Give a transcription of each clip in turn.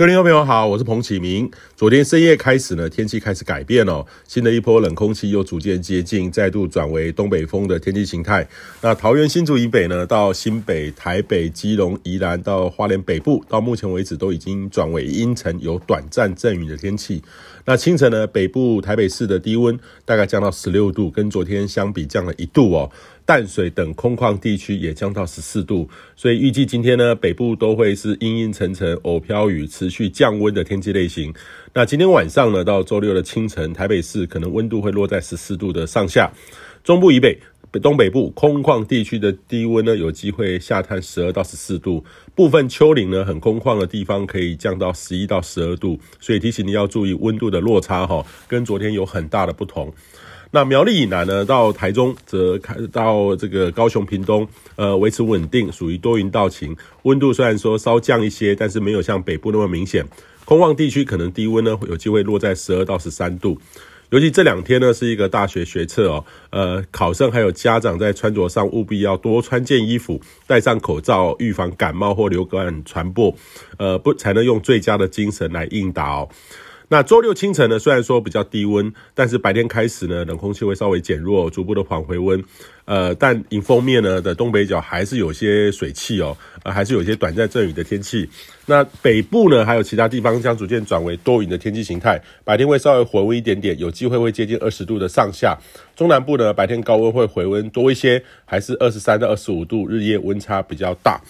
各位听众朋友好，我是彭启明。昨天深夜开始呢，天气开始改变哦，新的一波冷空气又逐渐接近，再度转为东北风的天气形态。那桃园新竹以北呢，到新北、台北、基隆、宜兰到花莲北部，到目前为止都已经转为阴沉，有短暂阵雨的天气。那清晨呢，北部台北市的低温大概降到十六度，跟昨天相比降了一度哦。淡水等空旷地区也降到十四度，所以预计今天呢，北部都会是阴阴沉沉、偶飘雨、持续降温的天气类型。那今天晚上呢，到周六的清晨，台北市可能温度会落在十四度的上下。中部以北、东北部空旷地区的低温呢，有机会下探十二到十四度。部分丘陵呢，很空旷的地方可以降到十一到十二度。所以提醒你要注意温度的落差哈，跟昨天有很大的不同。那苗栗以南呢，到台中则开到这个高雄屏东，呃，维持稳定，属于多云到晴。温度虽然说稍降一些，但是没有像北部那么明显。空旷地区可能低温呢，有机会落在十二到十三度。尤其这两天呢，是一个大学学测哦，呃，考生还有家长在穿着上务必要多穿件衣服，戴上口罩，预防感冒或流感传播，呃，不才能用最佳的精神来应答哦。那周六清晨呢，虽然说比较低温，但是白天开始呢，冷空气会稍微减弱，逐步的缓回温。呃，但迎风面呢的东北角还是有些水汽哦，呃，还是有些短暂阵雨的天气。那北部呢，还有其他地方将逐渐转为多云的天气形态，白天会稍微回温一点点，有机会会接近二十度的上下。中南部呢，白天高温会回温多一些，还是二十三到二十五度，日夜温差比较大。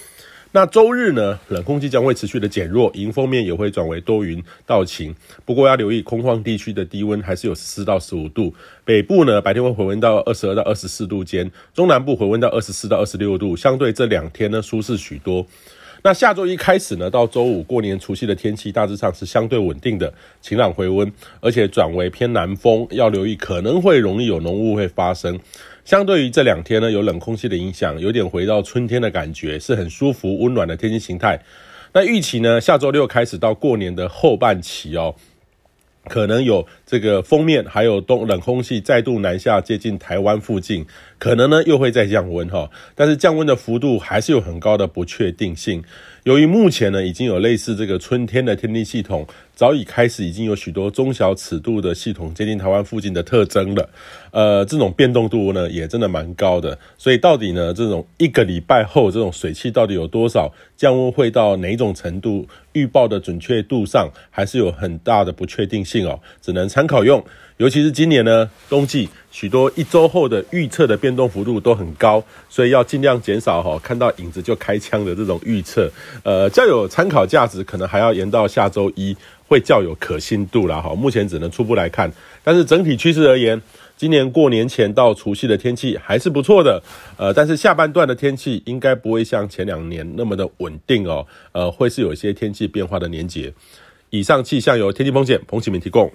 那周日呢，冷空气将会持续的减弱，迎风面也会转为多云到晴。不过要留意，空旷地区的低温还是有十四到十五度。北部呢，白天会回温到二十二到二十四度间，中南部回温到二十四到二十六度，相对这两天呢舒适许多。那下周一开始呢，到周五过年除夕的天气大致上是相对稳定的，晴朗回温，而且转为偏南风，要留意可能会容易有浓雾会发生。相对于这两天呢，有冷空气的影响，有点回到春天的感觉，是很舒服温暖的天气形态。那预期呢，下周六开始到过年的后半期哦。可能有这个封面，还有东冷空气再度南下接近台湾附近，可能呢又会再降温哈，但是降温的幅度还是有很高的不确定性。由于目前呢已经有类似这个春天的天气系统，早已开始已经有许多中小尺度的系统接近台湾附近的特征了，呃，这种变动度呢也真的蛮高的。所以到底呢这种一个礼拜后这种水汽到底有多少，降温会到哪种程度，预报的准确度上还是有很大的不确定性哦，只能参考用。尤其是今年呢冬季，许多一周后的预测的变动幅度都很高，所以要尽量减少哈看到影子就开枪的这种预测。呃，较有参考价值，可能还要延到下周一会较有可信度啦哈。目前只能初步来看，但是整体趋势而言，今年过年前到除夕的天气还是不错的。呃，但是下半段的天气应该不会像前两年那么的稳定哦。呃，会是有一些天气变化的年节。以上气象由天气风险彭启明提供。